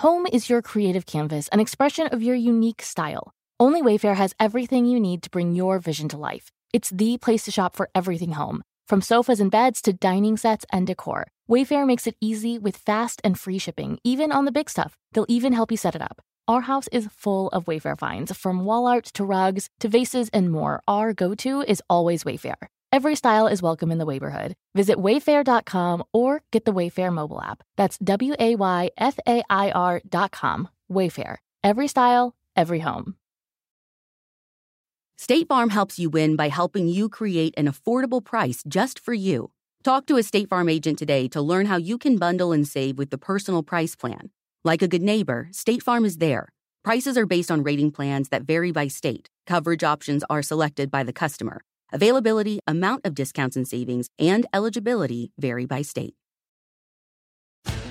Home is your creative canvas, an expression of your unique style. Only Wayfair has everything you need to bring your vision to life. It's the place to shop for everything home, from sofas and beds to dining sets and decor. Wayfair makes it easy with fast and free shipping, even on the big stuff. They'll even help you set it up. Our house is full of Wayfair finds, from wall art to rugs to vases and more. Our go to is always Wayfair. Every style is welcome in the neighborhood. Visit wayfair.com or get the Wayfair mobile app. That's W A Y F A I R.com. Wayfair. Every style, every home. State Farm helps you win by helping you create an affordable price just for you. Talk to a State Farm agent today to learn how you can bundle and save with the personal price plan. Like a good neighbor, State Farm is there. Prices are based on rating plans that vary by state. Coverage options are selected by the customer. Availability, amount of discounts and savings, and eligibility vary by state.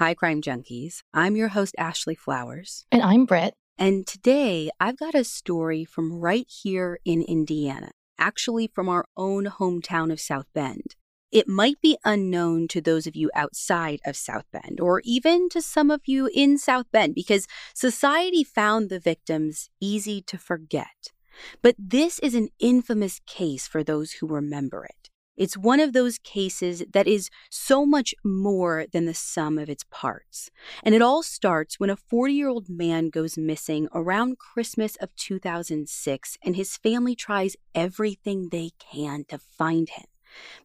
Hi, Crime Junkies. I'm your host, Ashley Flowers. And I'm Britt. And today I've got a story from right here in Indiana, actually from our own hometown of South Bend. It might be unknown to those of you outside of South Bend, or even to some of you in South Bend, because society found the victims easy to forget. But this is an infamous case for those who remember it. It's one of those cases that is so much more than the sum of its parts. And it all starts when a 40 year old man goes missing around Christmas of 2006, and his family tries everything they can to find him.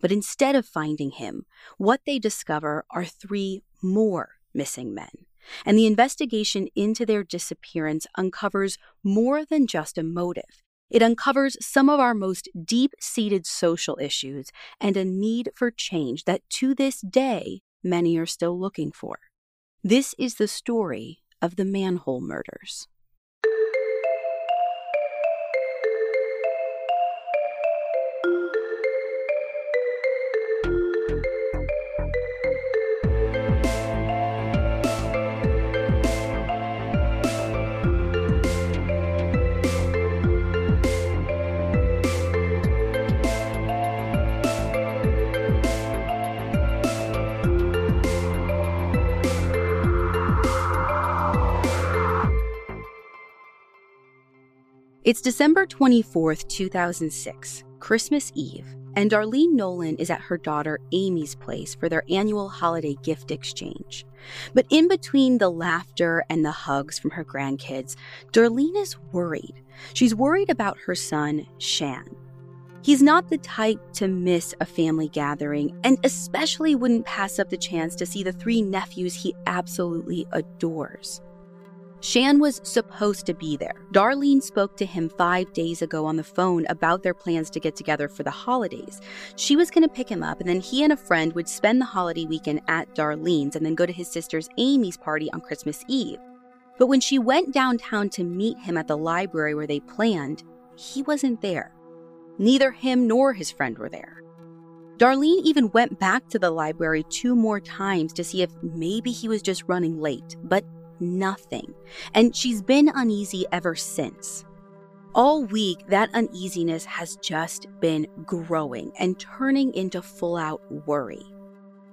But instead of finding him, what they discover are three more missing men. And the investigation into their disappearance uncovers more than just a motive. It uncovers some of our most deep seated social issues and a need for change that to this day many are still looking for. This is the story of the manhole murders. It's December 24th, 2006, Christmas Eve, and Darlene Nolan is at her daughter Amy's place for their annual holiday gift exchange. But in between the laughter and the hugs from her grandkids, Darlene is worried. She's worried about her son, Shan. He's not the type to miss a family gathering, and especially wouldn't pass up the chance to see the three nephews he absolutely adores. Shan was supposed to be there. Darlene spoke to him five days ago on the phone about their plans to get together for the holidays. She was going to pick him up, and then he and a friend would spend the holiday weekend at Darlene's and then go to his sister's Amy's party on Christmas Eve. But when she went downtown to meet him at the library where they planned, he wasn't there. Neither him nor his friend were there. Darlene even went back to the library two more times to see if maybe he was just running late, but nothing. And she's been uneasy ever since. All week, that uneasiness has just been growing and turning into full out worry.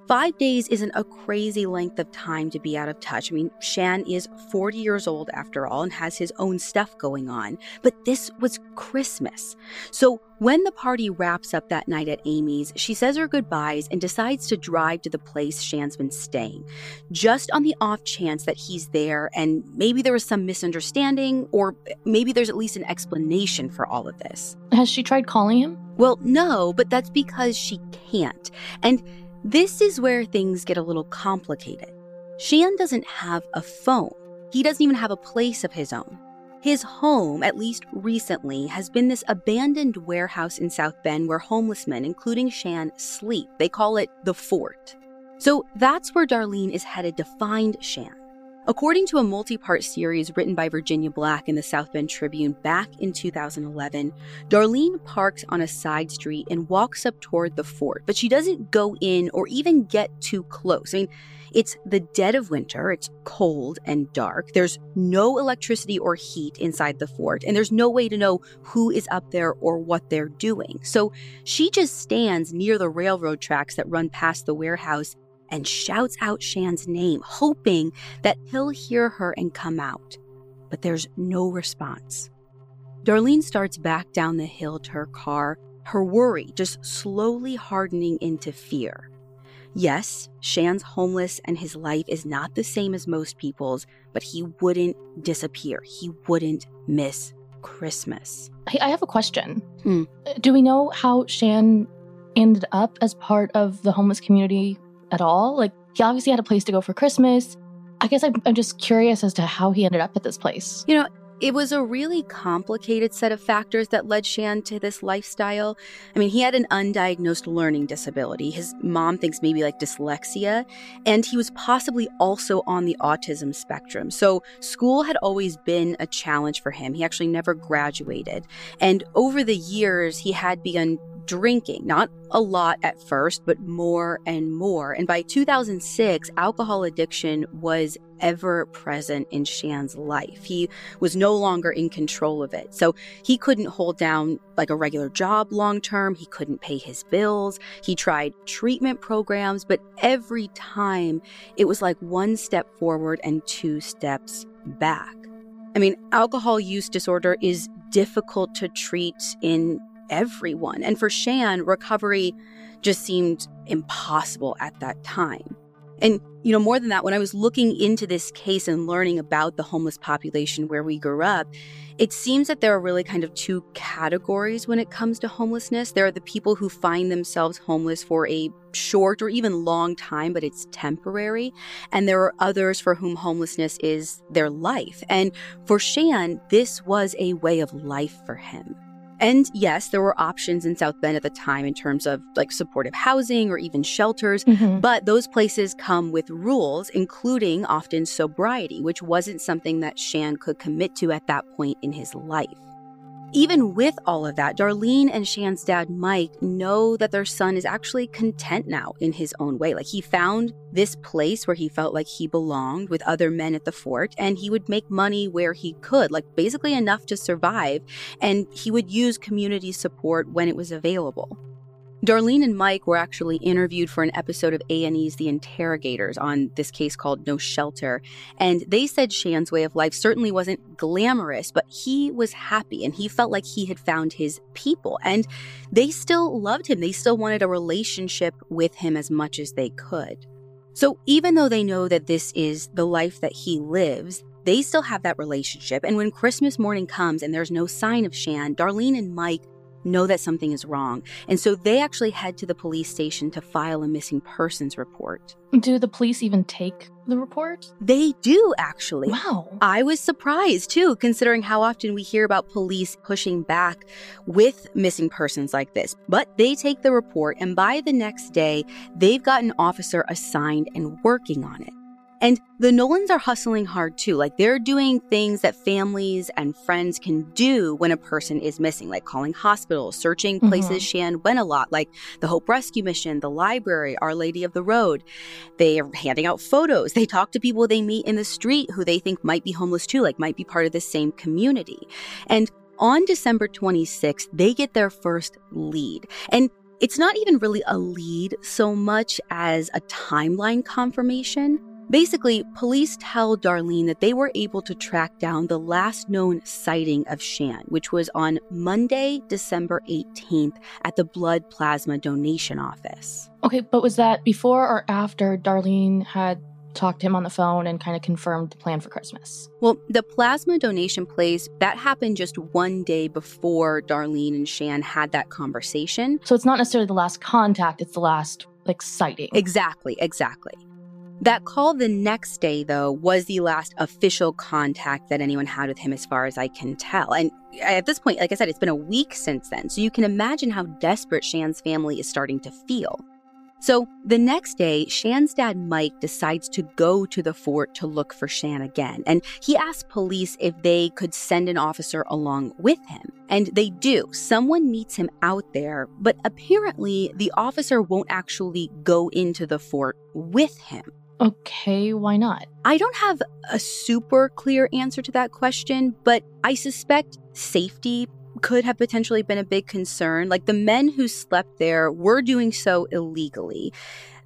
Five days isn't a crazy length of time to be out of touch. I mean, Shan is 40 years old after all and has his own stuff going on. But this was Christmas. So when the party wraps up that night at Amy's, she says her goodbyes and decides to drive to the place Shan's been staying, just on the off chance that he's there and maybe there was some misunderstanding or maybe there's at least an explanation for all of this. Has she tried calling him? Well, no, but that's because she can't. And this is where things get a little complicated. Shan doesn't have a phone. He doesn't even have a place of his own. His home, at least recently, has been this abandoned warehouse in South Bend where homeless men, including Shan, sleep. They call it the fort. So that's where Darlene is headed to find Shan. According to a multi part series written by Virginia Black in the South Bend Tribune back in 2011, Darlene parks on a side street and walks up toward the fort, but she doesn't go in or even get too close. I mean, it's the dead of winter, it's cold and dark. There's no electricity or heat inside the fort, and there's no way to know who is up there or what they're doing. So she just stands near the railroad tracks that run past the warehouse and shouts out Shan's name, hoping that he'll hear her and come out. But there's no response. Darlene starts back down the hill to her car, her worry just slowly hardening into fear. Yes, Shan's homeless and his life is not the same as most people's, but he wouldn't disappear. He wouldn't miss Christmas. I have a question. Hmm. Do we know how Shan ended up as part of the homeless community at all. Like, he obviously had a place to go for Christmas. I guess I'm, I'm just curious as to how he ended up at this place. You know, it was a really complicated set of factors that led Shan to this lifestyle. I mean, he had an undiagnosed learning disability. His mom thinks maybe like dyslexia, and he was possibly also on the autism spectrum. So, school had always been a challenge for him. He actually never graduated. And over the years, he had begun drinking, not a lot at first, but more and more. And by 2006, alcohol addiction was ever present in Shan's life. He was no longer in control of it. So he couldn't hold down like a regular job long term. He couldn't pay his bills. He tried treatment programs, but every time it was like one step forward and two steps back. I mean, alcohol use disorder is difficult to treat in everyone. And for Shan, recovery just seemed impossible at that time. And, you know, more than that, when I was looking into this case and learning about the homeless population where we grew up, it seems that there are really kind of two categories when it comes to homelessness. There are the people who find themselves homeless for a short or even long time, but it's temporary. And there are others for whom homelessness is their life. And for Shan, this was a way of life for him. And yes, there were options in South Bend at the time in terms of like supportive housing or even shelters, mm-hmm. but those places come with rules, including often sobriety, which wasn't something that Shan could commit to at that point in his life. Even with all of that, Darlene and Shan's dad, Mike, know that their son is actually content now in his own way. Like he found this place where he felt like he belonged with other men at the fort, and he would make money where he could, like basically enough to survive. And he would use community support when it was available. Darlene and Mike were actually interviewed for an episode of A&E's The Interrogators on this case called No Shelter, and they said Shan's way of life certainly wasn't glamorous, but he was happy and he felt like he had found his people and they still loved him. They still wanted a relationship with him as much as they could. So even though they know that this is the life that he lives, they still have that relationship. And when Christmas morning comes and there's no sign of Shan, Darlene and Mike know that something is wrong. And so they actually head to the police station to file a missing persons report. Do the police even take the report? They do, actually. Wow. I was surprised too, considering how often we hear about police pushing back with missing persons like this. But they take the report, and by the next day, they've got an officer assigned and working on it. And the Nolans are hustling hard too. Like they're doing things that families and friends can do when a person is missing, like calling hospitals, searching places mm-hmm. Shan went a lot, like the Hope Rescue Mission, the library, Our Lady of the Road. They are handing out photos. They talk to people they meet in the street who they think might be homeless too, like might be part of the same community. And on December 26th, they get their first lead. And it's not even really a lead so much as a timeline confirmation. Basically, police tell Darlene that they were able to track down the last known sighting of Shan, which was on Monday, December 18th at the blood plasma donation office. Okay, but was that before or after Darlene had talked to him on the phone and kind of confirmed the plan for Christmas? Well, the plasma donation place, that happened just one day before Darlene and Shan had that conversation. So it's not necessarily the last contact, it's the last like sighting. Exactly, exactly. That call the next day, though, was the last official contact that anyone had with him, as far as I can tell. And at this point, like I said, it's been a week since then. So you can imagine how desperate Shan's family is starting to feel. So the next day, Shan's dad, Mike, decides to go to the fort to look for Shan again. And he asks police if they could send an officer along with him. And they do. Someone meets him out there, but apparently the officer won't actually go into the fort with him. Okay, why not? I don't have a super clear answer to that question, but I suspect safety could have potentially been a big concern. Like the men who slept there were doing so illegally.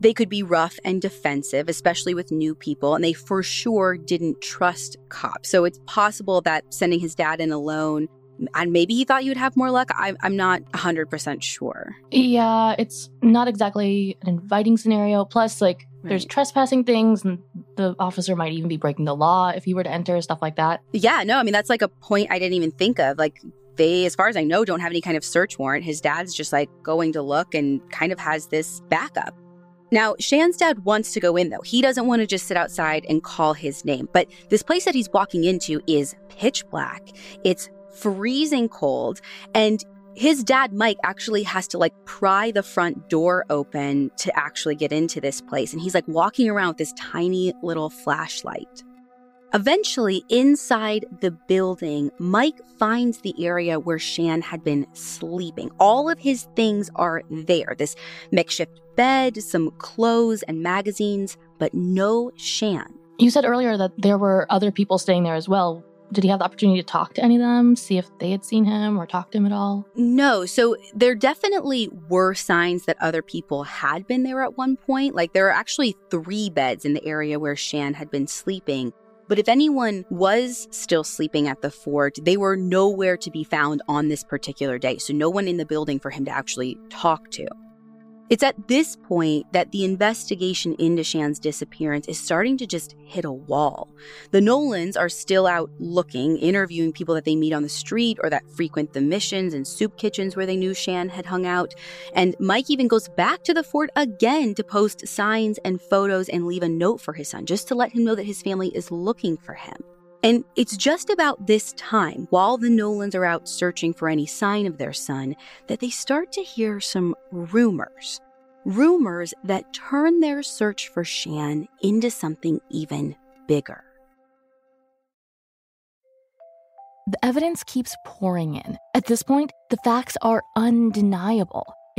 They could be rough and defensive, especially with new people, and they for sure didn't trust cops. So it's possible that sending his dad in alone and maybe he thought you would have more luck. I'm, I'm not 100% sure. Yeah, it's not exactly an inviting scenario. Plus, like, right. there's trespassing things, and the officer might even be breaking the law if he were to enter, stuff like that. Yeah, no, I mean, that's like a point I didn't even think of. Like, they, as far as I know, don't have any kind of search warrant. His dad's just like going to look and kind of has this backup. Now, Shan's dad wants to go in though. He doesn't want to just sit outside and call his name. But this place that he's walking into is pitch black. It's freezing cold. And his dad, Mike, actually has to like pry the front door open to actually get into this place. And he's like walking around with this tiny little flashlight. Eventually, inside the building, Mike finds the area where Shan had been sleeping. All of his things are there this makeshift bed, some clothes, and magazines, but no Shan. You said earlier that there were other people staying there as well did he have the opportunity to talk to any of them, see if they had seen him or talked to him at all? No. So there definitely were signs that other people had been there at one point. Like there are actually three beds in the area where Shan had been sleeping. But if anyone was still sleeping at the fort, they were nowhere to be found on this particular day. So no one in the building for him to actually talk to. It's at this point that the investigation into Shan's disappearance is starting to just hit a wall. The Nolans are still out looking, interviewing people that they meet on the street or that frequent the missions and soup kitchens where they knew Shan had hung out. And Mike even goes back to the fort again to post signs and photos and leave a note for his son, just to let him know that his family is looking for him. And it's just about this time, while the Nolans are out searching for any sign of their son, that they start to hear some rumors. Rumors that turn their search for Shan into something even bigger. The evidence keeps pouring in. At this point, the facts are undeniable.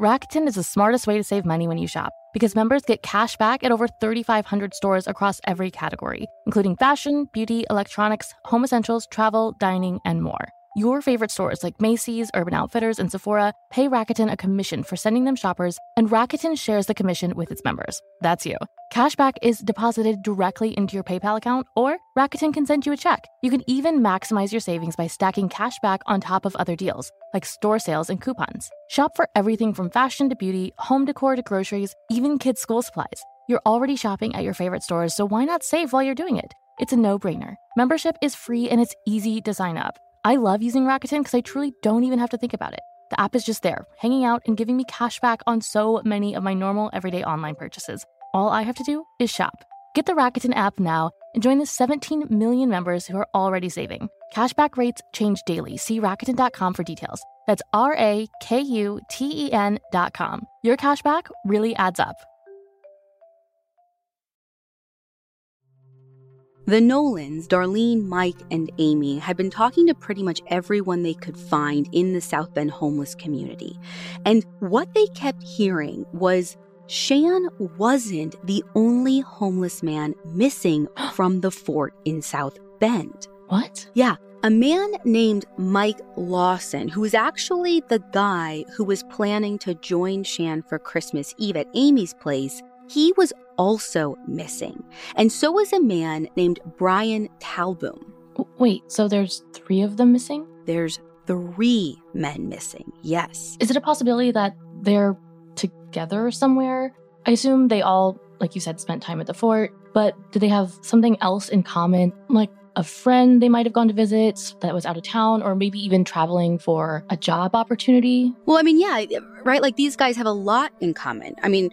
Rakuten is the smartest way to save money when you shop. because members get cash back at over 3,500 stores across every category, including fashion, beauty, electronics, home essentials, travel, dining, and more. Your favorite stores like Macy's, Urban Outfitters, and Sephora pay Rakuten a commission for sending them shoppers, and Rakuten shares the commission with its members. That's you. Cashback is deposited directly into your PayPal account, or Rakuten can send you a check. You can even maximize your savings by stacking cashback on top of other deals, like store sales and coupons. Shop for everything from fashion to beauty, home decor to groceries, even kids' school supplies. You're already shopping at your favorite stores, so why not save while you're doing it? It's a no brainer. Membership is free and it's easy to sign up. I love using Rakuten because I truly don't even have to think about it. The app is just there, hanging out and giving me cash back on so many of my normal everyday online purchases. All I have to do is shop. Get the Rakuten app now and join the 17 million members who are already saving. Cashback rates change daily. See Rakuten.com for details. That's R A K U T E N.com. Your cashback really adds up. The Nolans, Darlene, Mike, and Amy had been talking to pretty much everyone they could find in the South Bend homeless community. And what they kept hearing was Shan wasn't the only homeless man missing from the fort in South Bend. What? Yeah, a man named Mike Lawson, who was actually the guy who was planning to join Shan for Christmas Eve at Amy's place, he was also missing. And so was a man named Brian Talboom. Wait, so there's three of them missing? There's three men missing, yes. Is it a possibility that they're together somewhere? I assume they all, like you said, spent time at the fort, but do they have something else in common? Like a friend they might have gone to visit that was out of town, or maybe even traveling for a job opportunity? Well, I mean, yeah, right? Like these guys have a lot in common. I mean,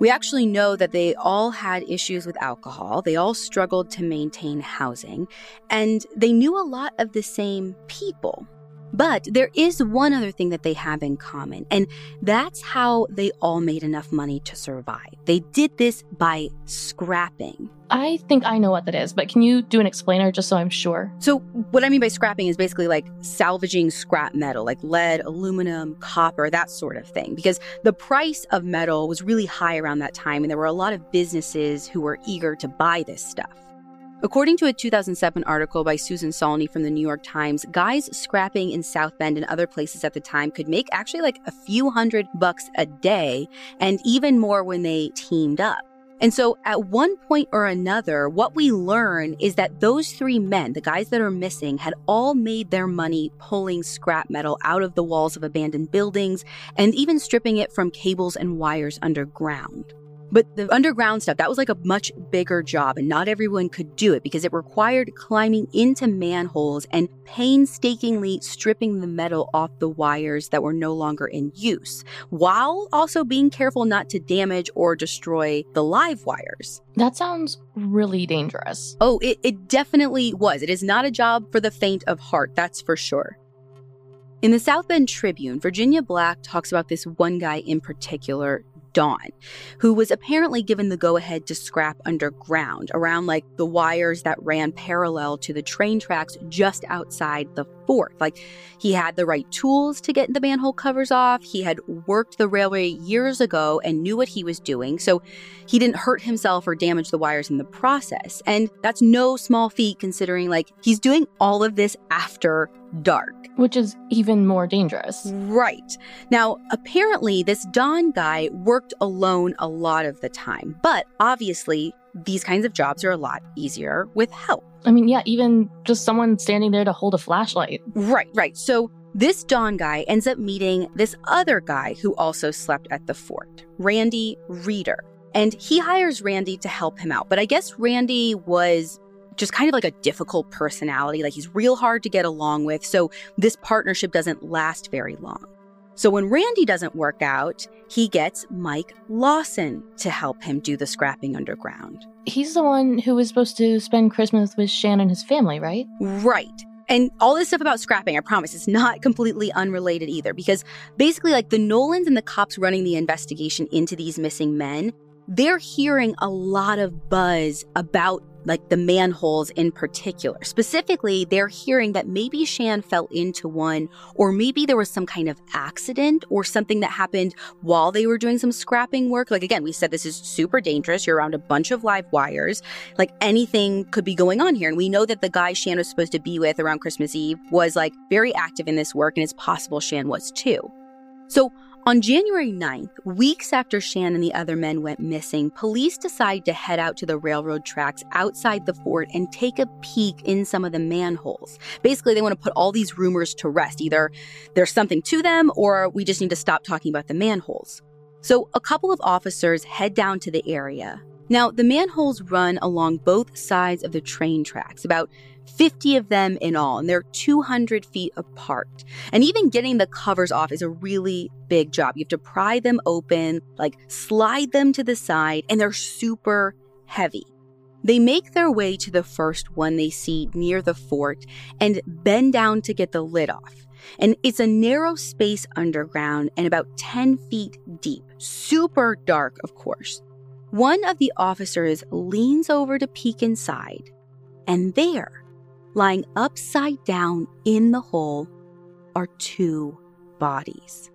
we actually know that they all had issues with alcohol, they all struggled to maintain housing, and they knew a lot of the same people. But there is one other thing that they have in common, and that's how they all made enough money to survive. They did this by scrapping. I think I know what that is, but can you do an explainer just so I'm sure? So, what I mean by scrapping is basically like salvaging scrap metal, like lead, aluminum, copper, that sort of thing. Because the price of metal was really high around that time, and there were a lot of businesses who were eager to buy this stuff. According to a 2007 article by Susan Saulny from the New York Times, guys scrapping in South Bend and other places at the time could make actually like a few hundred bucks a day and even more when they teamed up. And so at one point or another, what we learn is that those three men, the guys that are missing, had all made their money pulling scrap metal out of the walls of abandoned buildings and even stripping it from cables and wires underground. But the underground stuff, that was like a much bigger job, and not everyone could do it because it required climbing into manholes and painstakingly stripping the metal off the wires that were no longer in use, while also being careful not to damage or destroy the live wires. That sounds really dangerous. Oh, it, it definitely was. It is not a job for the faint of heart, that's for sure. In the South Bend Tribune, Virginia Black talks about this one guy in particular, Don, who was apparently given the go ahead to scrap underground around like the wires that ran parallel to the train tracks just outside the fort. Like he had the right tools to get the manhole covers off. He had worked the railway years ago and knew what he was doing. So he didn't hurt himself or damage the wires in the process. And that's no small feat considering like he's doing all of this after dark. Which is even more dangerous. Right. Now, apparently, this Don guy worked alone a lot of the time, but obviously, these kinds of jobs are a lot easier with help. I mean, yeah, even just someone standing there to hold a flashlight. Right, right. So, this Don guy ends up meeting this other guy who also slept at the fort, Randy Reeder. And he hires Randy to help him out. But I guess Randy was just kind of like a difficult personality. Like he's real hard to get along with. So this partnership doesn't last very long. So when Randy doesn't work out, he gets Mike Lawson to help him do the scrapping underground. He's the one who was supposed to spend Christmas with Shan and his family, right? Right. And all this stuff about scrapping, I promise, it's not completely unrelated either, because basically, like the Nolans and the cops running the investigation into these missing men, they're hearing a lot of buzz about like the manholes in particular. Specifically, they're hearing that maybe Shan fell into one, or maybe there was some kind of accident or something that happened while they were doing some scrapping work. Like, again, we said this is super dangerous. You're around a bunch of live wires. Like, anything could be going on here. And we know that the guy Shan was supposed to be with around Christmas Eve was like very active in this work, and it's possible Shan was too. So, on January 9th, weeks after Shan and the other men went missing, police decide to head out to the railroad tracks outside the fort and take a peek in some of the manholes. Basically, they want to put all these rumors to rest. Either there's something to them or we just need to stop talking about the manholes. So, a couple of officers head down to the area. Now, the manholes run along both sides of the train tracks, about 50 of them in all, and they're 200 feet apart. And even getting the covers off is a really big job. You have to pry them open, like slide them to the side, and they're super heavy. They make their way to the first one they see near the fort and bend down to get the lid off. And it's a narrow space underground and about 10 feet deep, super dark, of course. One of the officers leans over to peek inside, and there, lying upside down in the hole are two bodies.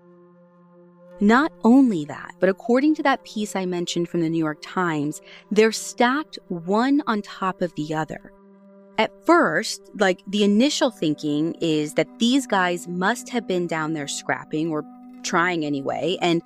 Not only that, but according to that piece I mentioned from the New York Times, they're stacked one on top of the other. At first, like the initial thinking is that these guys must have been down there scrapping or trying anyway and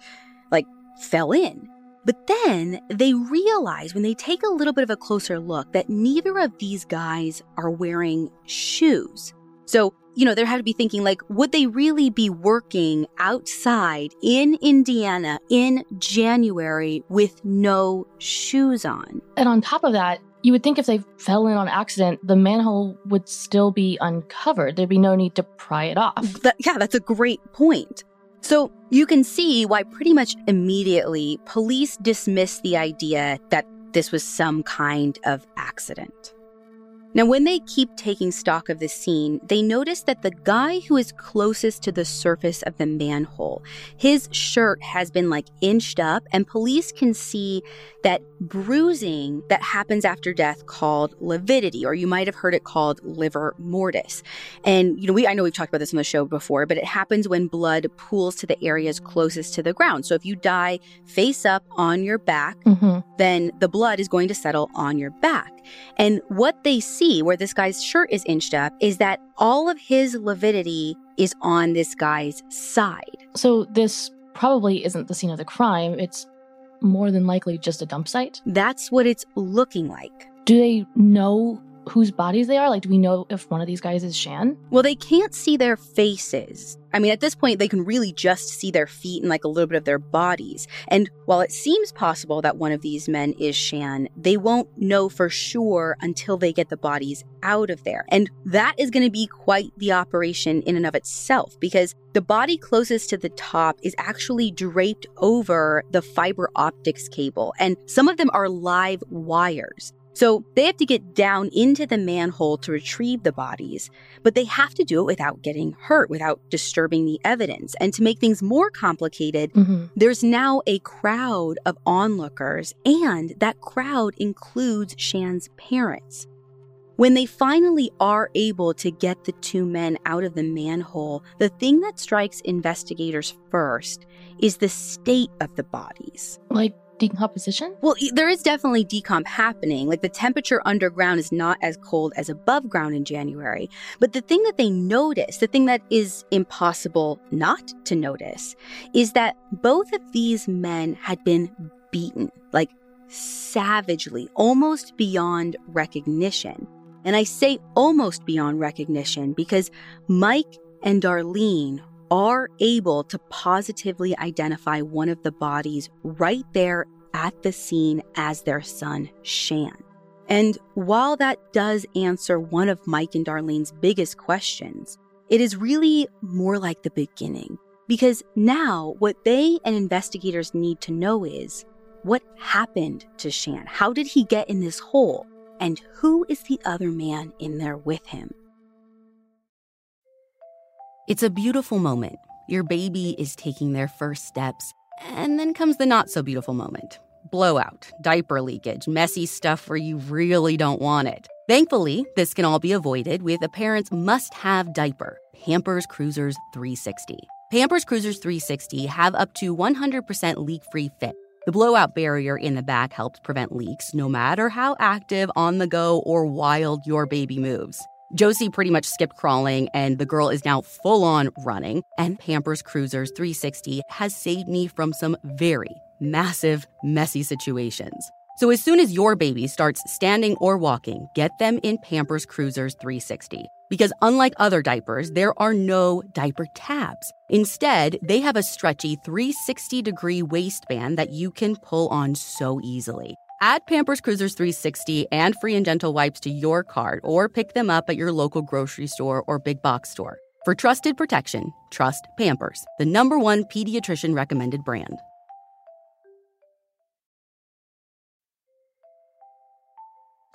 like fell in. But then they realize when they take a little bit of a closer look that neither of these guys are wearing shoes. So, you know, they had to be thinking like, would they really be working outside in Indiana in January with no shoes on? And on top of that, you would think if they fell in on accident, the manhole would still be uncovered. There'd be no need to pry it off. That, yeah, that's a great point. So you can see why pretty much immediately police dismissed the idea that this was some kind of accident. Now, when they keep taking stock of the scene, they notice that the guy who is closest to the surface of the manhole, his shirt has been like inched up, and police can see that bruising that happens after death called lividity, or you might have heard it called livor mortis. And, you know, we, I know we've talked about this on the show before, but it happens when blood pools to the areas closest to the ground. So if you die face up on your back, mm-hmm. then the blood is going to settle on your back. And what they see, where this guy's shirt is inched up, is that all of his lividity is on this guy's side. So this probably isn't the scene of the crime. It's more than likely just a dump site? That's what it's looking like. Do they know whose bodies they are? Like, do we know if one of these guys is Shan? Well, they can't see their faces. I mean, at this point, they can really just see their feet and like a little bit of their bodies. And while it seems possible that one of these men is Shan, they won't know for sure until they get the bodies out of there. And that is going to be quite the operation in and of itself because the body closest to the top is actually draped over the fiber optics cable, and some of them are live wires. So they have to get down into the manhole to retrieve the bodies, but they have to do it without getting hurt, without disturbing the evidence. And to make things more complicated, mm-hmm. there's now a crowd of onlookers, and that crowd includes Shan's parents. When they finally are able to get the two men out of the manhole, the thing that strikes investigators first is the state of the bodies. Like decomposition? Well, there is definitely decomp happening. Like the temperature underground is not as cold as above ground in January. But the thing that they notice, the thing that is impossible not to notice, is that both of these men had been beaten, like savagely, almost beyond recognition. And I say almost beyond recognition because Mike and Darlene are able to positively identify one of the bodies right there at the scene as their son, Shan. And while that does answer one of Mike and Darlene's biggest questions, it is really more like the beginning. Because now what they and investigators need to know is what happened to Shan? How did he get in this hole? And who is the other man in there with him? It's a beautiful moment. Your baby is taking their first steps, and then comes the not so beautiful moment. blowout, diaper leakage, messy stuff where you really don't want it. Thankfully, this can all be avoided with a parent's must have diaper, Pampers Cruisers 360. Pampers Cruisers 360 have up to 100% leak free fit. The blowout barrier in the back helps prevent leaks no matter how active, on the go, or wild your baby moves. Josie pretty much skipped crawling, and the girl is now full on running. And Pampers Cruisers 360 has saved me from some very massive, messy situations. So as soon as your baby starts standing or walking, get them in Pampers Cruisers 360. Because unlike other diapers, there are no diaper tabs. Instead, they have a stretchy 360 degree waistband that you can pull on so easily. Add Pampers Cruisers 360 and free and gentle wipes to your cart or pick them up at your local grocery store or big box store. For trusted protection, trust Pampers, the number one pediatrician recommended brand.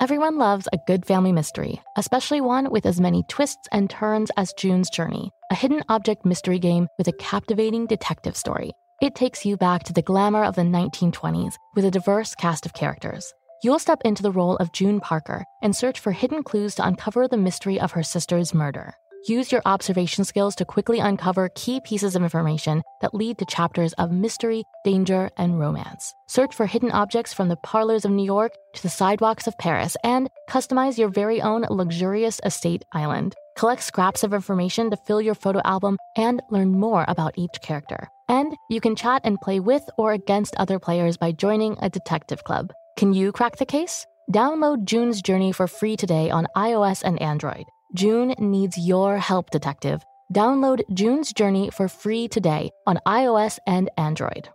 Everyone loves a good family mystery, especially one with as many twists and turns as June's Journey, a hidden object mystery game with a captivating detective story. It takes you back to the glamour of the 1920s with a diverse cast of characters. You'll step into the role of June Parker and search for hidden clues to uncover the mystery of her sister's murder. Use your observation skills to quickly uncover key pieces of information that lead to chapters of mystery, danger, and romance. Search for hidden objects from the parlors of New York to the sidewalks of Paris and customize your very own luxurious estate island. Collect scraps of information to fill your photo album and learn more about each character. And you can chat and play with or against other players by joining a detective club. Can you crack the case? Download June's Journey for free today on iOS and Android. June needs your help, detective. Download June's Journey for free today on iOS and Android.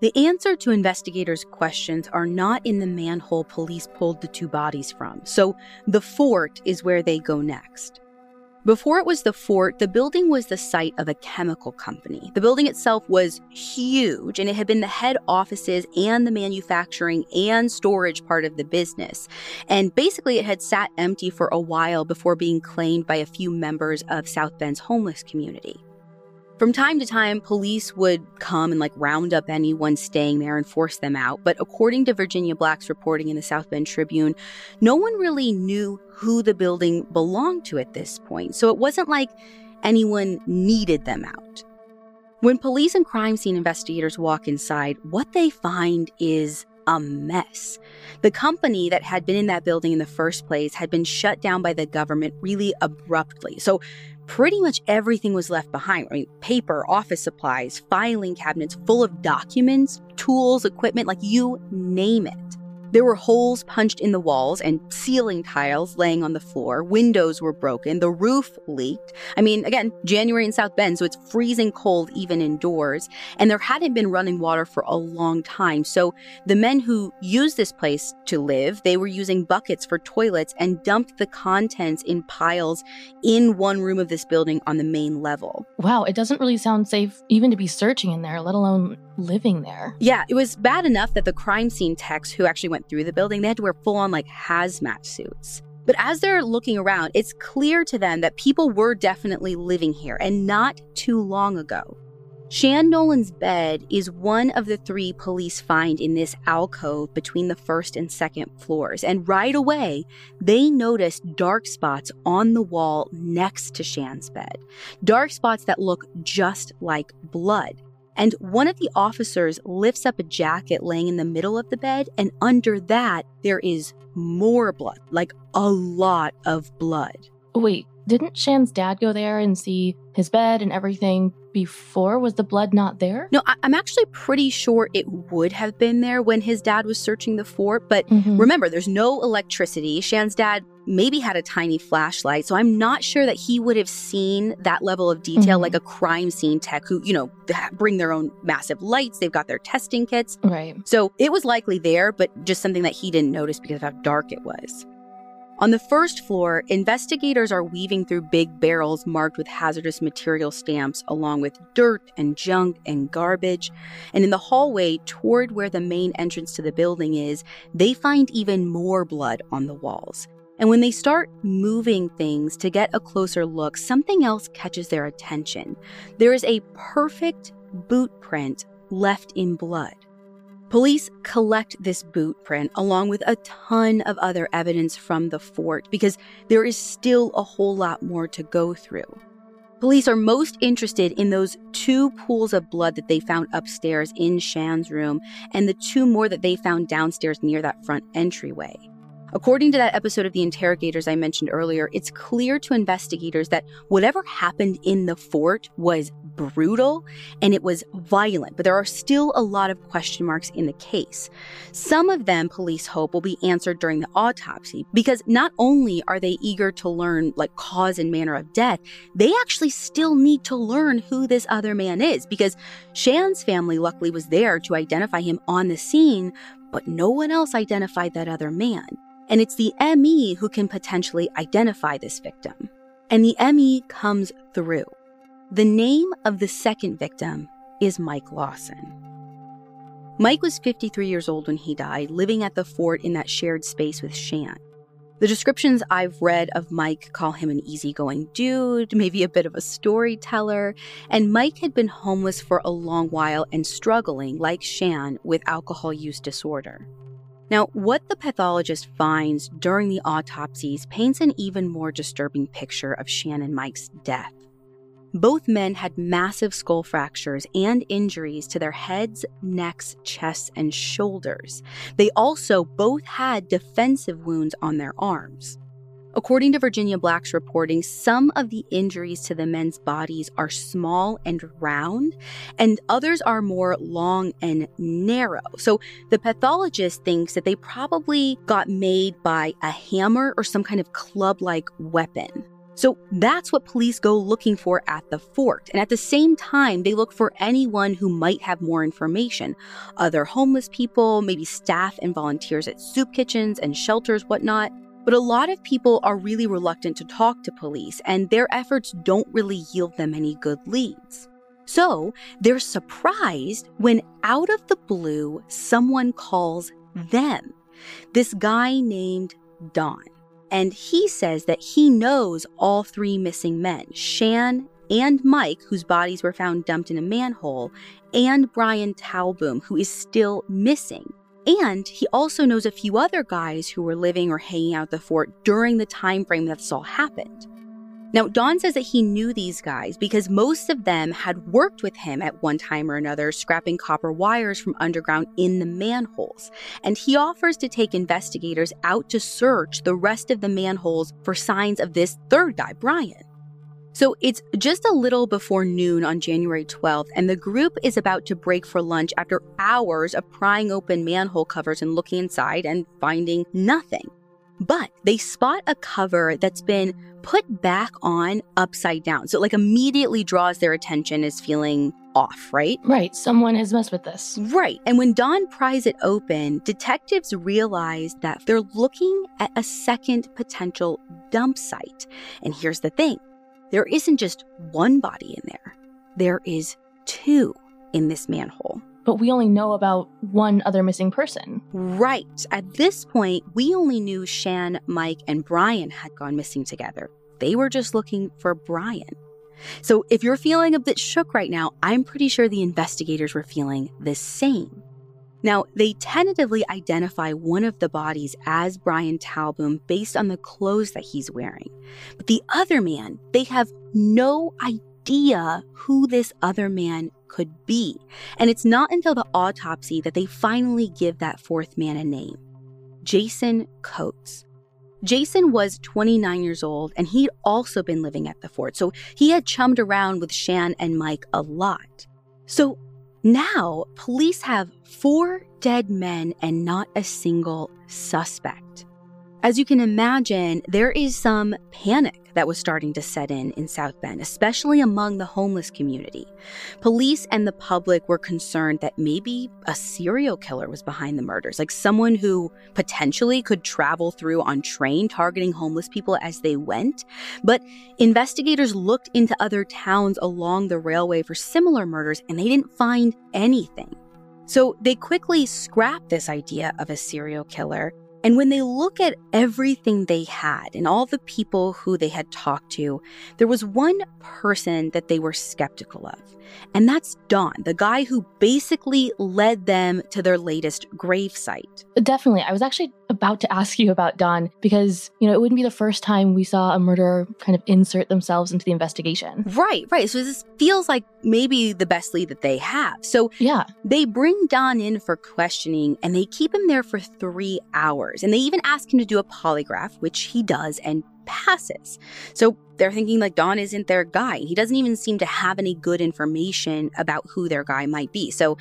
The answer to investigators' questions are not in the manhole police pulled the two bodies from, so the fort is where they go next. Before it was the fort, the building was the site of a chemical company. The building itself was huge, and it had been the head offices and the manufacturing and storage part of the business. And basically, it had sat empty for a while before being claimed by a few members of South Bend's homeless community. From time to time, police would come and like round up anyone staying there and force them out. But according to Virginia Black's reporting in the South Bend Tribune, no one really knew who the building belonged to at this point. So it wasn't like anyone needed them out. When police and crime scene investigators walk inside, what they find is a mess. The company that had been in that building in the first place had been shut down by the government really abruptly. So pretty much everything was left behind. I mean, paper, office supplies, filing cabinets full of documents, tools, equipment, like you name it. There were holes punched in the walls and ceiling tiles laying on the floor. Windows were broken. The roof leaked. I mean, again, January in South Bend, so it's freezing cold even indoors. And there hadn't been running water for a long time. So the men who used this place to live, they were using buckets for toilets and dumped the contents in piles in one room of this building on the main level. Wow, it doesn't really sound safe even to be searching in there, let alone living there. Yeah, it was bad enough that the crime scene techs who actually went through the building, they had to wear full on like hazmat suits. But as they're looking around, it's clear to them that people were definitely living here and not too long ago. Shan Nolan's bed is one of the three police find in this alcove between the first and second floors. And right away, they notice dark spots on the wall next to Shan's bed. Dark spots that look just like blood. And one of the officers lifts up a jacket laying in the middle of the bed, and under that, there is more blood, like a lot of blood. Wait, didn't Shan's dad go there and see his bed and everything before? Was the blood not there? No, I- am actually pretty sure it would have been there when his dad was searching the fort. But mm-hmm. remember, there's no electricity. Shan's dad maybe had a tiny flashlight. So I'm not sure that he would have seen that level of detail mm-hmm. like a crime scene tech who, you know, bring their own massive lights. They've got their testing kits. Right. So it was likely there, but just something that he didn't notice because of how dark it was. On the first floor, investigators are weaving through big barrels marked with hazardous material stamps, along with dirt and junk and garbage. And in the hallway toward where the main entrance to the building is, they find even more blood on the walls. And when they start moving things to get a closer look, something else catches their attention. There is a perfect boot print left in blood. Police collect this boot print along with a ton of other evidence from the fort because there is still a whole lot more to go through. Police are most interested in those two pools of blood that they found upstairs in Shan's room and the two more that they found downstairs near that front entryway. According to that episode of The Interrogators I mentioned earlier, it's clear to investigators that whatever happened in the fort was brutal and it was violent, but there are still a lot of question marks in the case. Some of them police hope will be answered during the autopsy because not only are they eager to learn like cause and manner of death, they actually still need to learn who this other man is because Shan's family luckily was there to identify him on the scene, but no one else identified that other man. And it's the ME who can potentially identify this victim. And the ME comes through. The name of the second victim is Mike Lawson. Mike was 53 years old when he died, living at the fort in that shared space with Shan. The descriptions I've read of Mike call him an easygoing dude, maybe a bit of a storyteller, and Mike had been homeless for a long while and struggling, like Shan, with alcohol use disorder. Now, what the pathologist finds during the autopsies paints an even more disturbing picture of Shan and Mike's death. Both men had massive skull fractures and injuries to their heads, necks, chests, and shoulders. They also both had defensive wounds on their arms. According to Virginia Black's reporting, some of the injuries to the men's bodies are small and round, and others are more long and narrow. So the pathologist thinks that they probably got made by a hammer or some kind of club like weapon. So that's what police go looking for at the fort. And at the same time, they look for anyone who might have more information other homeless people, maybe staff and volunteers at soup kitchens and shelters, whatnot. But a lot of people are really reluctant to talk to police, and their efforts don't really yield them any good leads. So they're surprised when, out of the blue, someone calls them. This guy named Don. And he says that he knows all three missing men Shan and Mike, whose bodies were found dumped in a manhole, and Brian Talboom, who is still missing. And he also knows a few other guys who were living or hanging out at the fort during the time frame that this all happened. Now, Don says that he knew these guys because most of them had worked with him at one time or another, scrapping copper wires from underground in the manholes. And he offers to take investigators out to search the rest of the manholes for signs of this third guy, Brian. So it's just a little before noon on January 12th, and the group is about to break for lunch after hours of prying open manhole covers and looking inside and finding nothing. But they spot a cover that's been put back on upside down. So, like, immediately draws their attention as feeling off, right? Right. Someone has messed with this. Right. And when Don pries it open, detectives realize that they're looking at a second potential dump site. And here's the thing there isn't just one body in there, there is two in this manhole. But we only know about one other missing person. Right. At this point, we only knew Shan, Mike, and Brian had gone missing together. They were just looking for Brian. So if you're feeling a bit shook right now, I'm pretty sure the investigators were feeling the same. Now, they tentatively identify one of the bodies as Brian Talboom based on the clothes that he's wearing. But the other man, they have no idea who this other man could be. And it's not until the autopsy that they finally give that fourth man a name Jason Coates. Jason was 29 years old and he'd also been living at the fort, so he had chummed around with Shan and Mike a lot. So now, police have four dead men and not a single suspect. As you can imagine, there is some panic that was starting to set in in South Bend, especially among the homeless community. Police and the public were concerned that maybe a serial killer was behind the murders, like someone who potentially could travel through on train targeting homeless people as they went. But investigators looked into other towns along the railway for similar murders and they didn't find anything. So they quickly scrapped this idea of a serial killer And when they look at everything they had and all the people who they had talked to, there was one person that they were skeptical of. And that's Don, the guy who basically led them to their latest grave site. Definitely. I was actually about to ask you about Don because, you know, it wouldn't be the first time we saw a murderer kind of insert themselves into the investigation. Right, right. So this feels like maybe the best lead that they have. So yeah, they bring Don in for questioning and they keep him there for three hours. And they even ask him to do a polygraph, which he does and passes. So they're thinking like Don isn't their guy. He doesn't even seem to have any good information about who their guy might be. So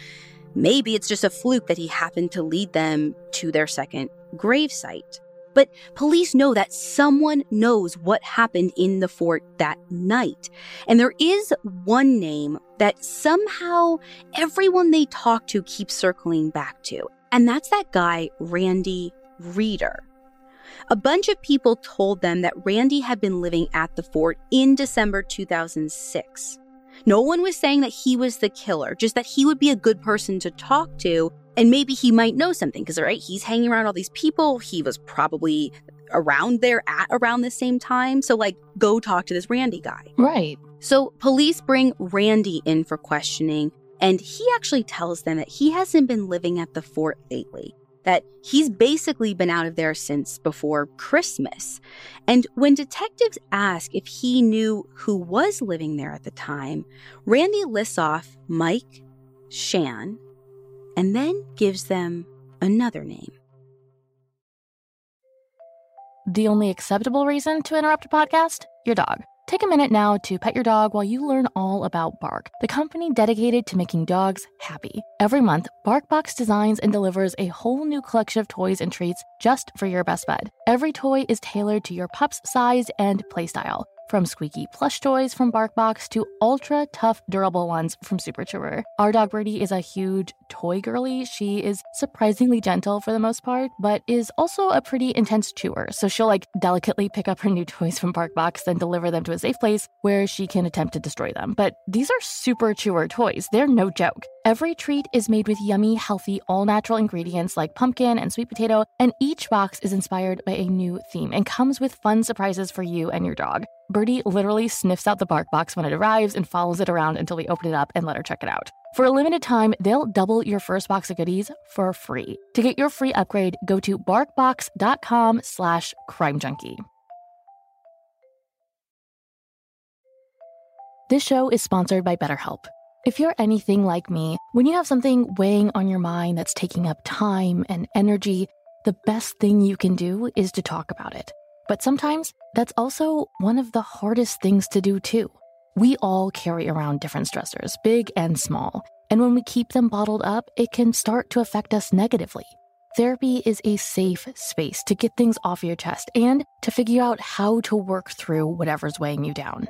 maybe it's just a fluke that he happened to lead them to their second gravesite. But police know that someone knows what happened in the fort that night. And there is one name that somehow everyone they talk to keeps circling back to. And that's that guy, Randy Reeder. A bunch of people told them that Randy had been living at the fort in December 2006. No one was saying that he was the killer, just that he would be a good person to talk to and maybe he might know something because, right, he's hanging around all these people. He was probably around there at around the same time. So, like, go talk to this Randy guy. Right. So, police bring Randy in for questioning, and he actually tells them that he hasn't been living at the fort lately that he's basically been out of there since before Christmas. And when detectives ask if he knew who was living there at the time, Randy lists off Mike, Shan, and then gives them another name. The only acceptable reason to interrupt a podcast? Your dog. Take a minute now to pet your dog while you learn all about Bark, the company dedicated to making dogs happy. Every month, BarkBox designs and delivers a whole new collection of toys and treats just for your best bud. Every toy is tailored to your pup's size and playstyle. From squeaky plush toys from BarkBox to ultra tough, durable ones from Super Chewer. Our dog Birdie is a huge toy girly. She is surprisingly gentle for the most part, but is also a pretty intense chewer. So she'll like delicately pick up her new toys from BarkBox, then deliver them to a safe place where she can attempt to destroy them. But these are Super Chewer toys. They're no joke. Every treat is made with yummy, healthy, all natural ingredients like pumpkin and sweet potato, and each box is inspired by a new theme and comes with fun surprises for you and your dog. Birdie literally sniffs out the BarkBox when it arrives and follows it around until we open it up and let her check it out. For a limited time, they'll double your first box of goodies for free. To get your free upgrade, go to barkbox.com slash crimejunkie. This show is sponsored by BetterHelp. If you're anything like me, when you have something weighing on your mind that's taking up time and energy, the best thing you can do is to talk about it. But sometimes that's also one of the hardest things to do, too. We all carry around different stressors, big and small. And when we keep them bottled up, it can start to affect us negatively. Therapy is a safe space to get things off your chest and to figure out how to work through whatever's weighing you down.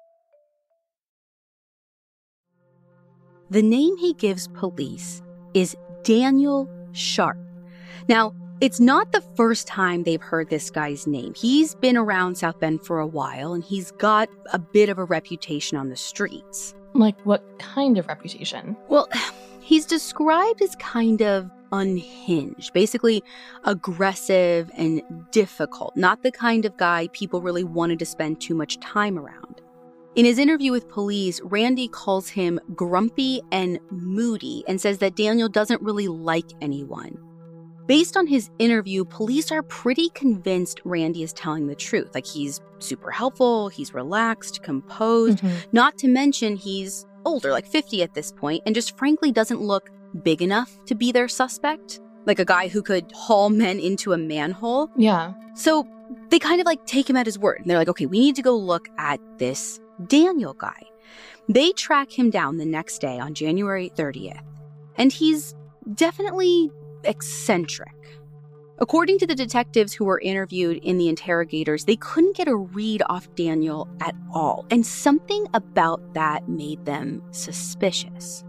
The name he gives police is Daniel Sharp. Now, it's not the first time they've heard this guy's name. He's been around South Bend for a while and he's got a bit of a reputation on the streets. Like, what kind of reputation? Well, he's described as kind of unhinged, basically aggressive and difficult, not the kind of guy people really wanted to spend too much time around. In his interview with police, Randy calls him grumpy and moody and says that Daniel doesn't really like anyone. Based on his interview, police are pretty convinced Randy is telling the truth. Like he's super helpful, he's relaxed, composed, mm-hmm. not to mention he's older, like 50 at this point, and just frankly doesn't look big enough to be their suspect. Like a guy who could haul men into a manhole. Yeah. So they kind of like take him at his word. And they're like, okay, we need to go look at this Daniel guy. They track him down the next day on January 30th. And he's definitely eccentric. According to the detectives who were interviewed in the interrogators, they couldn't get a read off Daniel at all, and something about that made them suspicious.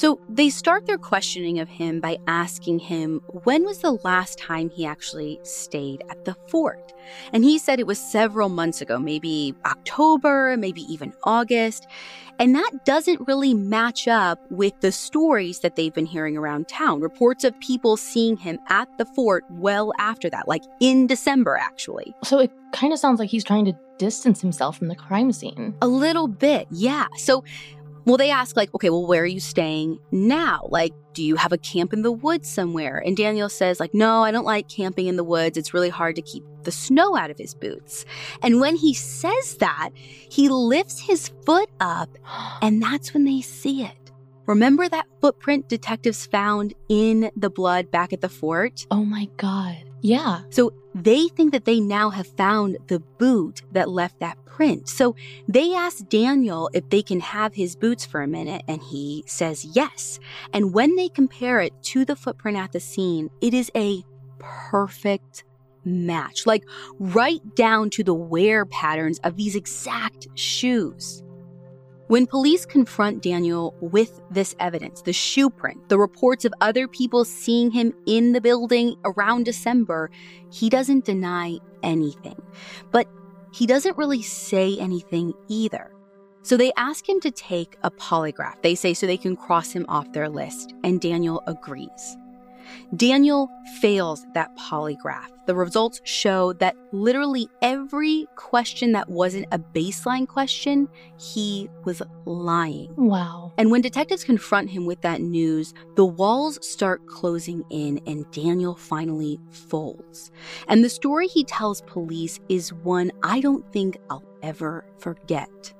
So they start their questioning of him by asking him when was the last time he actually stayed at the fort. And he said it was several months ago, maybe October, maybe even August. And that doesn't really match up with the stories that they've been hearing around town. Reports of people seeing him at the fort well after that, like in December, actually. So it kind of sounds like he's trying to distance himself from the crime scene. A little bit, yeah. So well, they ask, like, okay, well, where are you staying now? Like, do you have a camp in the woods somewhere? And Daniel says, like, no, I don't like camping in the woods. It's really hard to keep the snow out of his boots. And when he says that, he lifts his foot up, and that's when they see it. Remember that footprint detectives found in the blood back at the fort? Oh my God. Yeah. So they think that they now have found the boot that left that print. So they ask Daniel if they can have his boots for a minute, and he says yes. And when they compare it to the footprint at the scene, it is a perfect match, like right down to the wear patterns of these exact shoes. When police confront Daniel with this evidence, the shoe print, the reports of other people seeing him in the building around December, he doesn't deny anything. But he doesn't really say anything either. So they ask him to take a polygraph, they say, so they can cross him off their list, and Daniel agrees. Daniel fails that polygraph. The results show that literally every question that wasn't a baseline question, he was lying. Wow. And when detectives confront him with that news, the walls start closing in and Daniel finally folds. And the story he tells police is one I don't think I'll ever forget.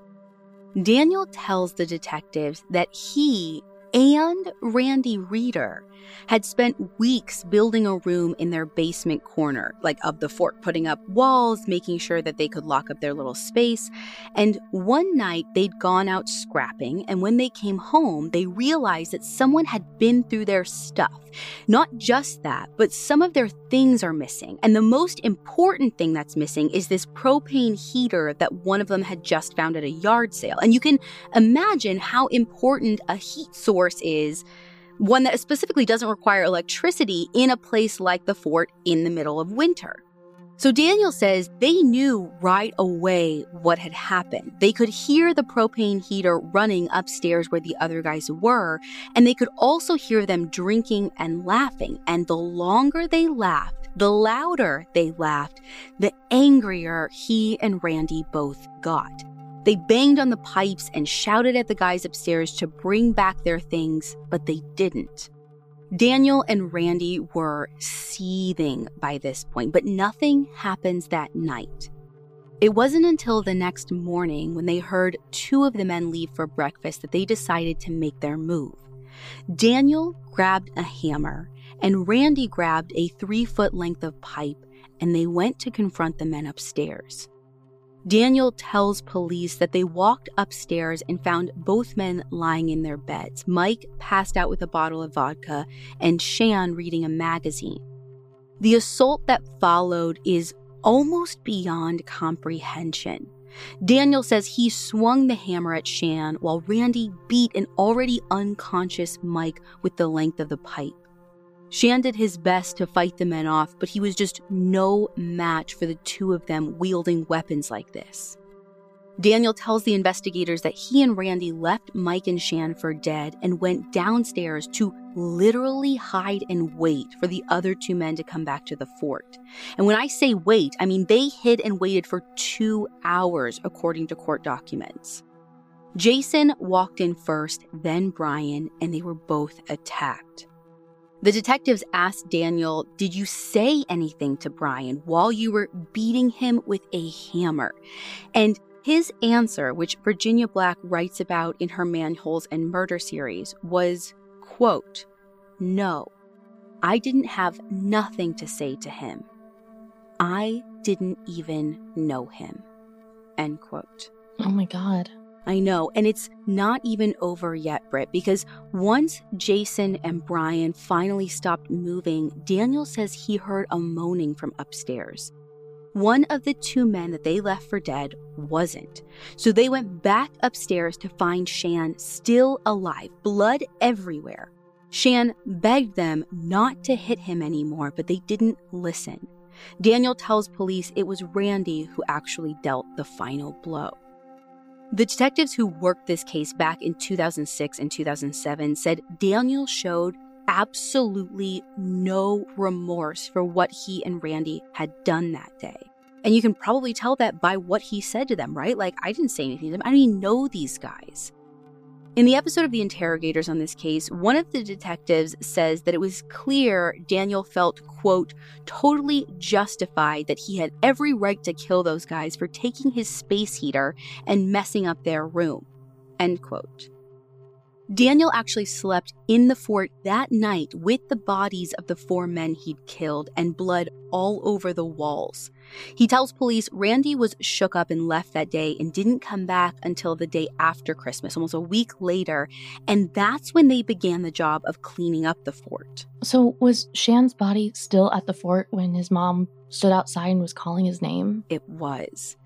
Daniel tells the detectives that he and Randy Reeder had spent weeks building a room in their basement corner, like of the fort, putting up walls, making sure that they could lock up their little space. And one night they'd gone out scrapping, and when they came home, they realized that someone had been through their stuff. Not just that, but some of their things are missing. And the most important thing that's missing is this propane heater that one of them had just found at a yard sale. And you can imagine how important a heat source is one that specifically doesn't require electricity in a place like the fort in the middle of winter. So Daniel says they knew right away what had happened. They could hear the propane heater running upstairs where the other guys were, and they could also hear them drinking and laughing. And the longer they laughed, the louder they laughed, the angrier he and Randy both got. They banged on the pipes and shouted at the guys upstairs to bring back their things, but they didn't. Daniel and Randy were seething by this point, but nothing happens that night. It wasn't until the next morning when they heard two of the men leave for breakfast that they decided to make their move. Daniel grabbed a hammer, and Randy grabbed a three foot length of pipe, and they went to confront the men upstairs. Daniel tells police that they walked upstairs and found both men lying in their beds, Mike passed out with a bottle of vodka, and Shan reading a magazine. The assault that followed is almost beyond comprehension. Daniel says he swung the hammer at Shan while Randy beat an already unconscious Mike with the length of the pipe. Shan did his best to fight the men off, but he was just no match for the two of them wielding weapons like this. Daniel tells the investigators that he and Randy left Mike and Shan for dead and went downstairs to literally hide and wait for the other two men to come back to the fort. And when I say wait, I mean they hid and waited for two hours, according to court documents. Jason walked in first, then Brian, and they were both attacked. The detectives asked Daniel, Did you say anything to Brian while you were beating him with a hammer? And his answer, which Virginia Black writes about in her Manholes and Murder series, was, quote, No, I didn't have nothing to say to him. I didn't even know him. End quote. Oh my God. I know, and it's not even over yet, Britt, because once Jason and Brian finally stopped moving, Daniel says he heard a moaning from upstairs. One of the two men that they left for dead wasn't. So they went back upstairs to find Shan still alive, blood everywhere. Shan begged them not to hit him anymore, but they didn't listen. Daniel tells police it was Randy who actually dealt the final blow. The detectives who worked this case back in 2006 and 2007 said Daniel showed absolutely no remorse for what he and Randy had done that day. And you can probably tell that by what he said to them, right? Like, I didn't say anything to them. I don't even know these guys. In the episode of the interrogators on this case, one of the detectives says that it was clear Daniel felt, quote, totally justified that he had every right to kill those guys for taking his space heater and messing up their room, end quote. Daniel actually slept in the fort that night with the bodies of the four men he'd killed and blood all over the walls. He tells police Randy was shook up and left that day and didn't come back until the day after Christmas, almost a week later, and that's when they began the job of cleaning up the fort. So, was Shan's body still at the fort when his mom stood outside and was calling his name? It was.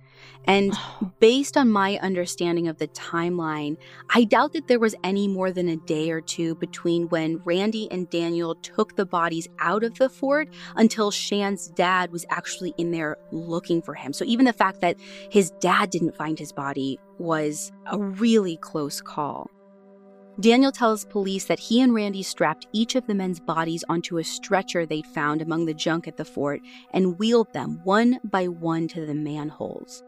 And oh. based on my understanding of the timeline, I doubt that there was any more than a day or two between when Randy and Daniel took the bodies out of the fort until Shan's dad was actually in there looking for him. So even the fact that his dad didn't find his body was a really close call. Daniel tells police that he and Randy strapped each of the men's bodies onto a stretcher they'd found among the junk at the fort and wheeled them one by one to the manholes.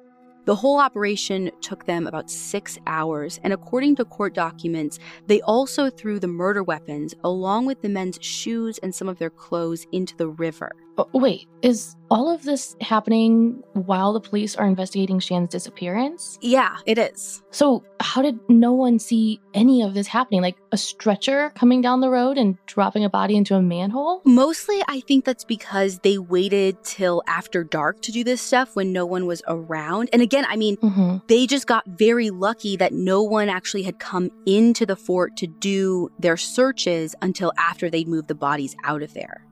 The whole operation took them about six hours, and according to court documents, they also threw the murder weapons, along with the men's shoes and some of their clothes, into the river. Oh, wait, is all of this happening while the police are investigating Shan's disappearance? Yeah, it is. So, how did no one see any of this happening? Like a stretcher coming down the road and dropping a body into a manhole? Mostly, I think that's because they waited till after dark to do this stuff when no one was around. And again, I mean, mm-hmm. they just got very lucky that no one actually had come into the fort to do their searches until after they'd moved the bodies out of there.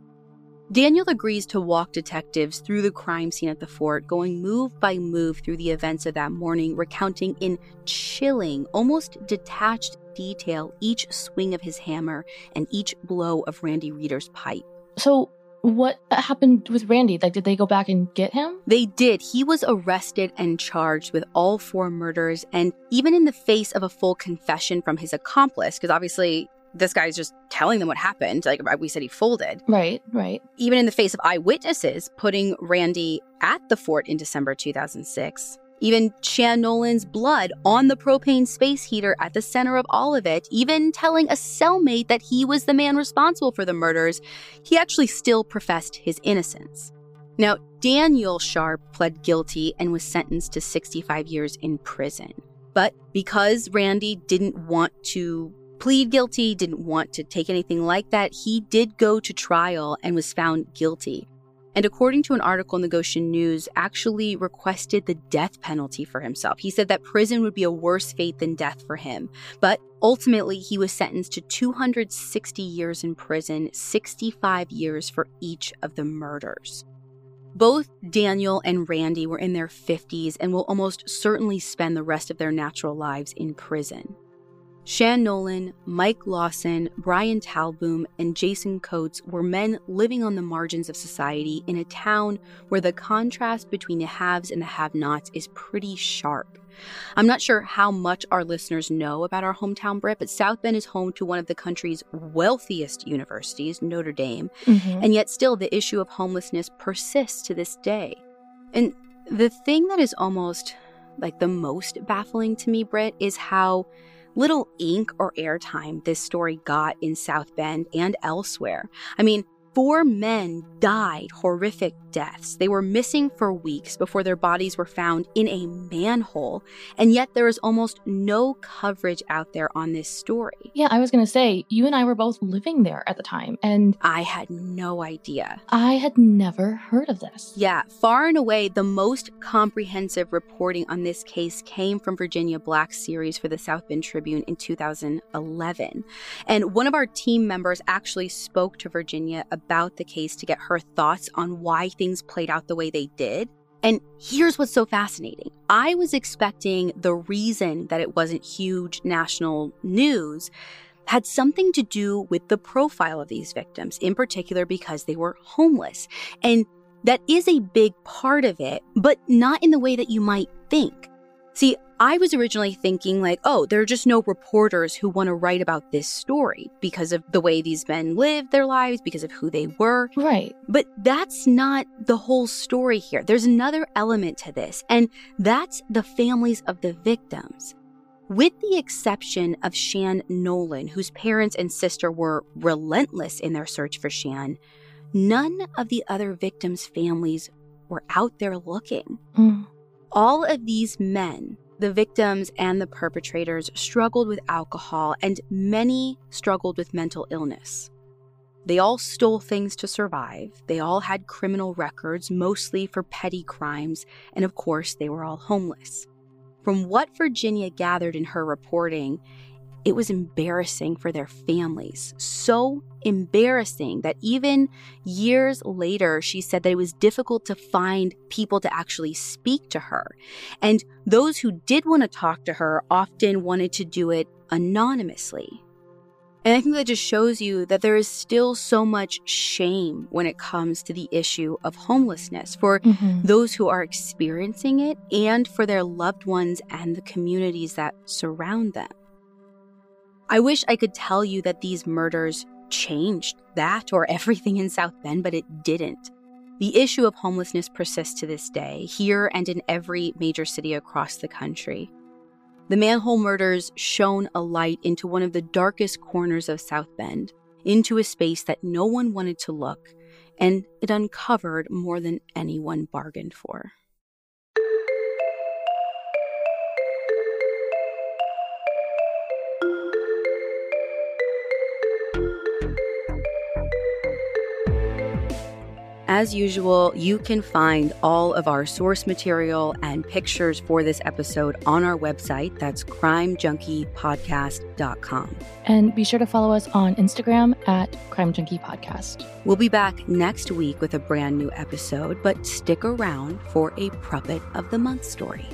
Daniel agrees to walk detectives through the crime scene at the fort, going move by move through the events of that morning, recounting in chilling, almost detached detail each swing of his hammer and each blow of Randy Reeder's pipe. So, what happened with Randy? Like, did they go back and get him? They did. He was arrested and charged with all four murders. And even in the face of a full confession from his accomplice, because obviously this guy's just telling them what happened. Like uh, we said, he folded. Right, right. Even in the face of eyewitnesses putting Randy at the fort in December 2006. Even Shan Nolan's blood on the propane space heater at the center of all of it, even telling a cellmate that he was the man responsible for the murders, he actually still professed his innocence. Now, Daniel Sharp pled guilty and was sentenced to 65 years in prison. But because Randy didn't want to plead guilty, didn't want to take anything like that. He did go to trial and was found guilty. And according to an article in the Goshen News, actually requested the death penalty for himself. He said that prison would be a worse fate than death for him. But ultimately, he was sentenced to 260 years in prison, 65 years for each of the murders. Both Daniel and Randy were in their 50s and will almost certainly spend the rest of their natural lives in prison. Shan Nolan, Mike Lawson, Brian Talboom, and Jason Coates were men living on the margins of society in a town where the contrast between the haves and the have nots is pretty sharp. I'm not sure how much our listeners know about our hometown Britt, but South Bend is home to one of the country's wealthiest universities, Notre Dame, mm-hmm. and yet still the issue of homelessness persists to this day. And the thing that is almost like the most baffling to me, Britt, is how little ink or airtime this story got in South Bend and elsewhere. I mean, Four men died horrific deaths. They were missing for weeks before their bodies were found in a manhole, and yet there is almost no coverage out there on this story. Yeah, I was going to say, you and I were both living there at the time, and I had no idea. I had never heard of this. Yeah, far and away, the most comprehensive reporting on this case came from Virginia Black's series for the South Bend Tribune in 2011. And one of our team members actually spoke to Virginia about the case to get her thoughts on why things played out the way they did. And here's what's so fascinating. I was expecting the reason that it wasn't huge national news had something to do with the profile of these victims, in particular because they were homeless. And that is a big part of it, but not in the way that you might think. See, I was originally thinking, like, oh, there are just no reporters who want to write about this story because of the way these men lived their lives, because of who they were. Right. But that's not the whole story here. There's another element to this, and that's the families of the victims. With the exception of Shan Nolan, whose parents and sister were relentless in their search for Shan, none of the other victims' families were out there looking. Mm. All of these men, the victims and the perpetrators, struggled with alcohol, and many struggled with mental illness. They all stole things to survive. They all had criminal records, mostly for petty crimes, and of course, they were all homeless. From what Virginia gathered in her reporting, it was embarrassing for their families. So embarrassing that even years later, she said that it was difficult to find people to actually speak to her. And those who did want to talk to her often wanted to do it anonymously. And I think that just shows you that there is still so much shame when it comes to the issue of homelessness for Mhm. those who are experiencing it and for their loved ones and the communities that surround them. I wish I could tell you that these murders changed that or everything in South Bend, but it didn't. The issue of homelessness persists to this day, here and in every major city across the country. The manhole murders shone a light into one of the darkest corners of South Bend, into a space that no one wanted to look, and it uncovered more than anyone bargained for. As usual, you can find all of our source material and pictures for this episode on our website. That's crimejunkiepodcast.com. And be sure to follow us on Instagram at Crime Junkie Podcast. We'll be back next week with a brand new episode, but stick around for a Puppet of the Month story.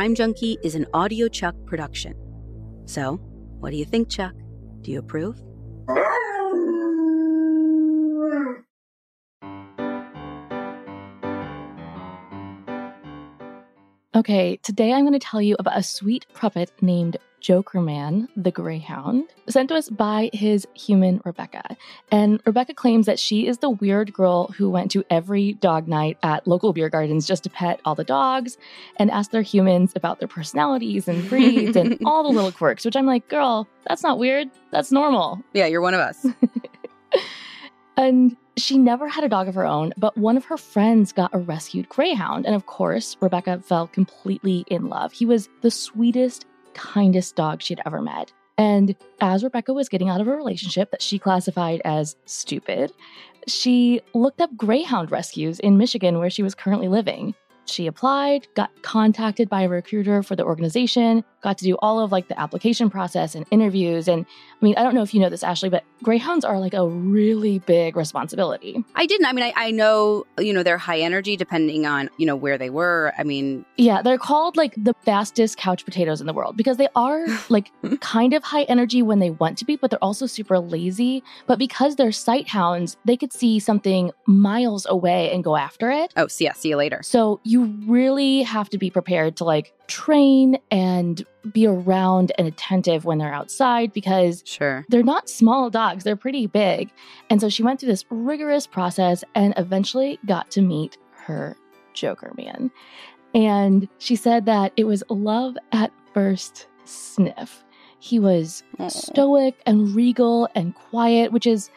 Crime Junkie is an Audio Chuck production. So, what do you think, Chuck? Do you approve? Okay, today I'm going to tell you about a sweet puppet named Joker Man, the Greyhound, sent to us by his human Rebecca. And Rebecca claims that she is the weird girl who went to every dog night at local beer gardens just to pet all the dogs and ask their humans about their personalities and breeds and all the little quirks, which I'm like, girl, that's not weird. That's normal. Yeah, you're one of us. And she never had a dog of her own, but one of her friends got a rescued greyhound. And of course, Rebecca fell completely in love. He was the sweetest, kindest dog she'd ever met. And as Rebecca was getting out of a relationship that she classified as stupid, she looked up greyhound rescues in Michigan, where she was currently living. She applied, got contacted by a recruiter for the organization, got to do all of like the application process and interviews. And I mean, I don't know if you know this, Ashley, but greyhounds are like a really big responsibility. I didn't. I mean, I, I know, you know, they're high energy depending on, you know, where they were. I mean, Yeah, they're called like the fastest couch potatoes in the world because they are like kind of high energy when they want to be, but they're also super lazy. But because they're sight hounds, they could see something miles away and go after it. oh, see, yeah, see you later. So you you really have to be prepared to like train and be around and attentive when they're outside because Sure. they're not small dogs, they're pretty big. And so she went through this rigorous process and eventually got to meet her Joker man. And she said that it was love at first sniff. He was stoic and regal and quiet, which is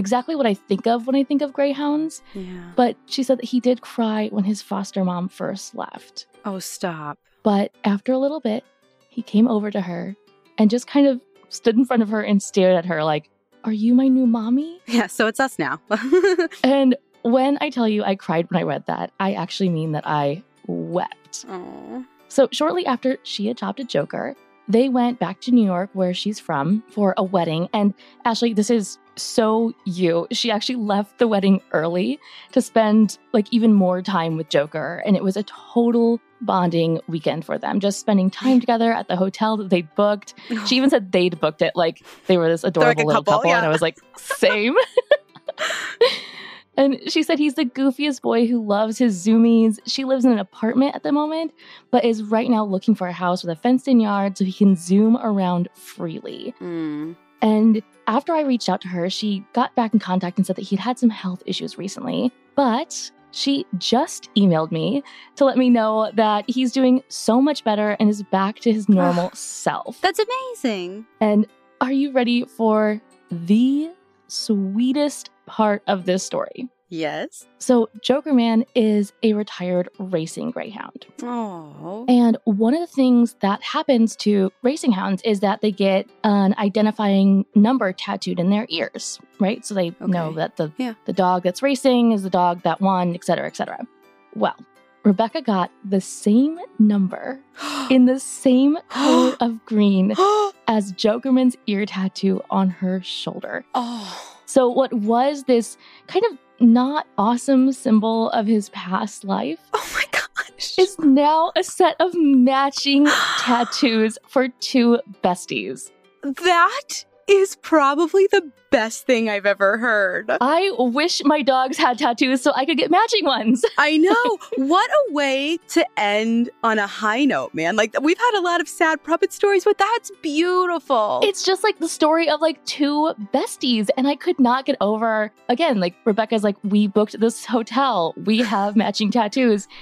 exactly what I think of when I think of greyhounds. Yeah. But she said that he did cry when his foster mom first left. Oh, stop. But after a little bit, he came over to her and just kind of stood in front of her and stared at her like, Are you my new mommy? Yeah, so it's us now. And when I tell you I cried when I read that, I actually mean that I wept. oh. So, shortly after she adopted Joker, they went back to New York, where she's from, for a wedding. And Ashley, this is so you. She actually left the wedding early to spend like even more time with Joker. And it was a total bonding weekend for them, just spending time together at the hotel that they booked. She even said they'd booked it like they were this adorable a little couple, couple. And. I was like, same. and she said he's the goofiest boy who loves his zoomies. She lives in an apartment at the moment, but is right now looking for a house with a fenced in yard so he can zoom around freely. Mm. And after I reached out to her, she got back in contact and said that he'd had some health issues recently, but she just emailed me to let me know that he's doing so much better and is back to his normal self. That's amazing. And are you ready for the sweetest part of this story? Yes. So, Joker Man is a retired racing greyhound. Oh. And one of the things that happens to racing hounds is that they get an identifying number tattooed in their ears, right? So they know that the, Yeah. the dog that's racing is the dog that won, et cetera, et cetera. Well, Rebecca got the same number in the same color of green as Jokerman's ear tattoo on her shoulder. oh. So, what was this kind of not awesome symbol of his past life Oh my gosh. is now a set of matching tattoos for two besties. that is probably the best thing I've ever heard. I wish my dogs had tattoos so I could get matching ones. I know. what a way to end on a high note, man. Like we've had a lot of sad puppet stories, but that's beautiful. It's just like the story of like two besties, and I could not get over. Again, like Rebecca's like, we booked this hotel, we have matching tattoos.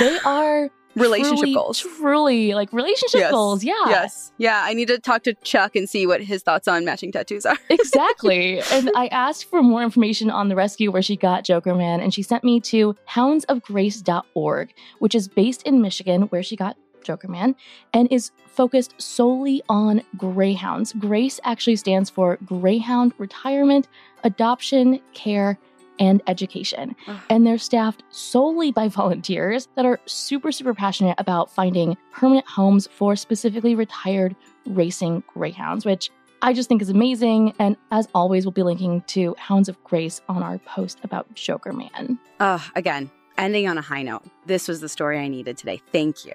They are relationship truly, goals. truly like relationship Yes. goals. Yeah, Yes. Yeah, I need to talk to Chuck and see what his thoughts on matching tattoos are. exactly. and I asked for more information on the rescue where she got Joker Man, and she sent me to houndsofgrace.org, which is based in Michigan, where she got Joker Man, and is focused solely on greyhounds. Grace actually stands for Greyhound Retirement, Adoption, Care, and Education. And they're staffed solely by volunteers that are super, super passionate about finding permanent homes for specifically retired racing greyhounds, which I just think is amazing. And as always, we'll be linking to Hounds of Grace on our post about Joker Man. Uh, again, ending on a high note. This was the story I needed today. Thank you.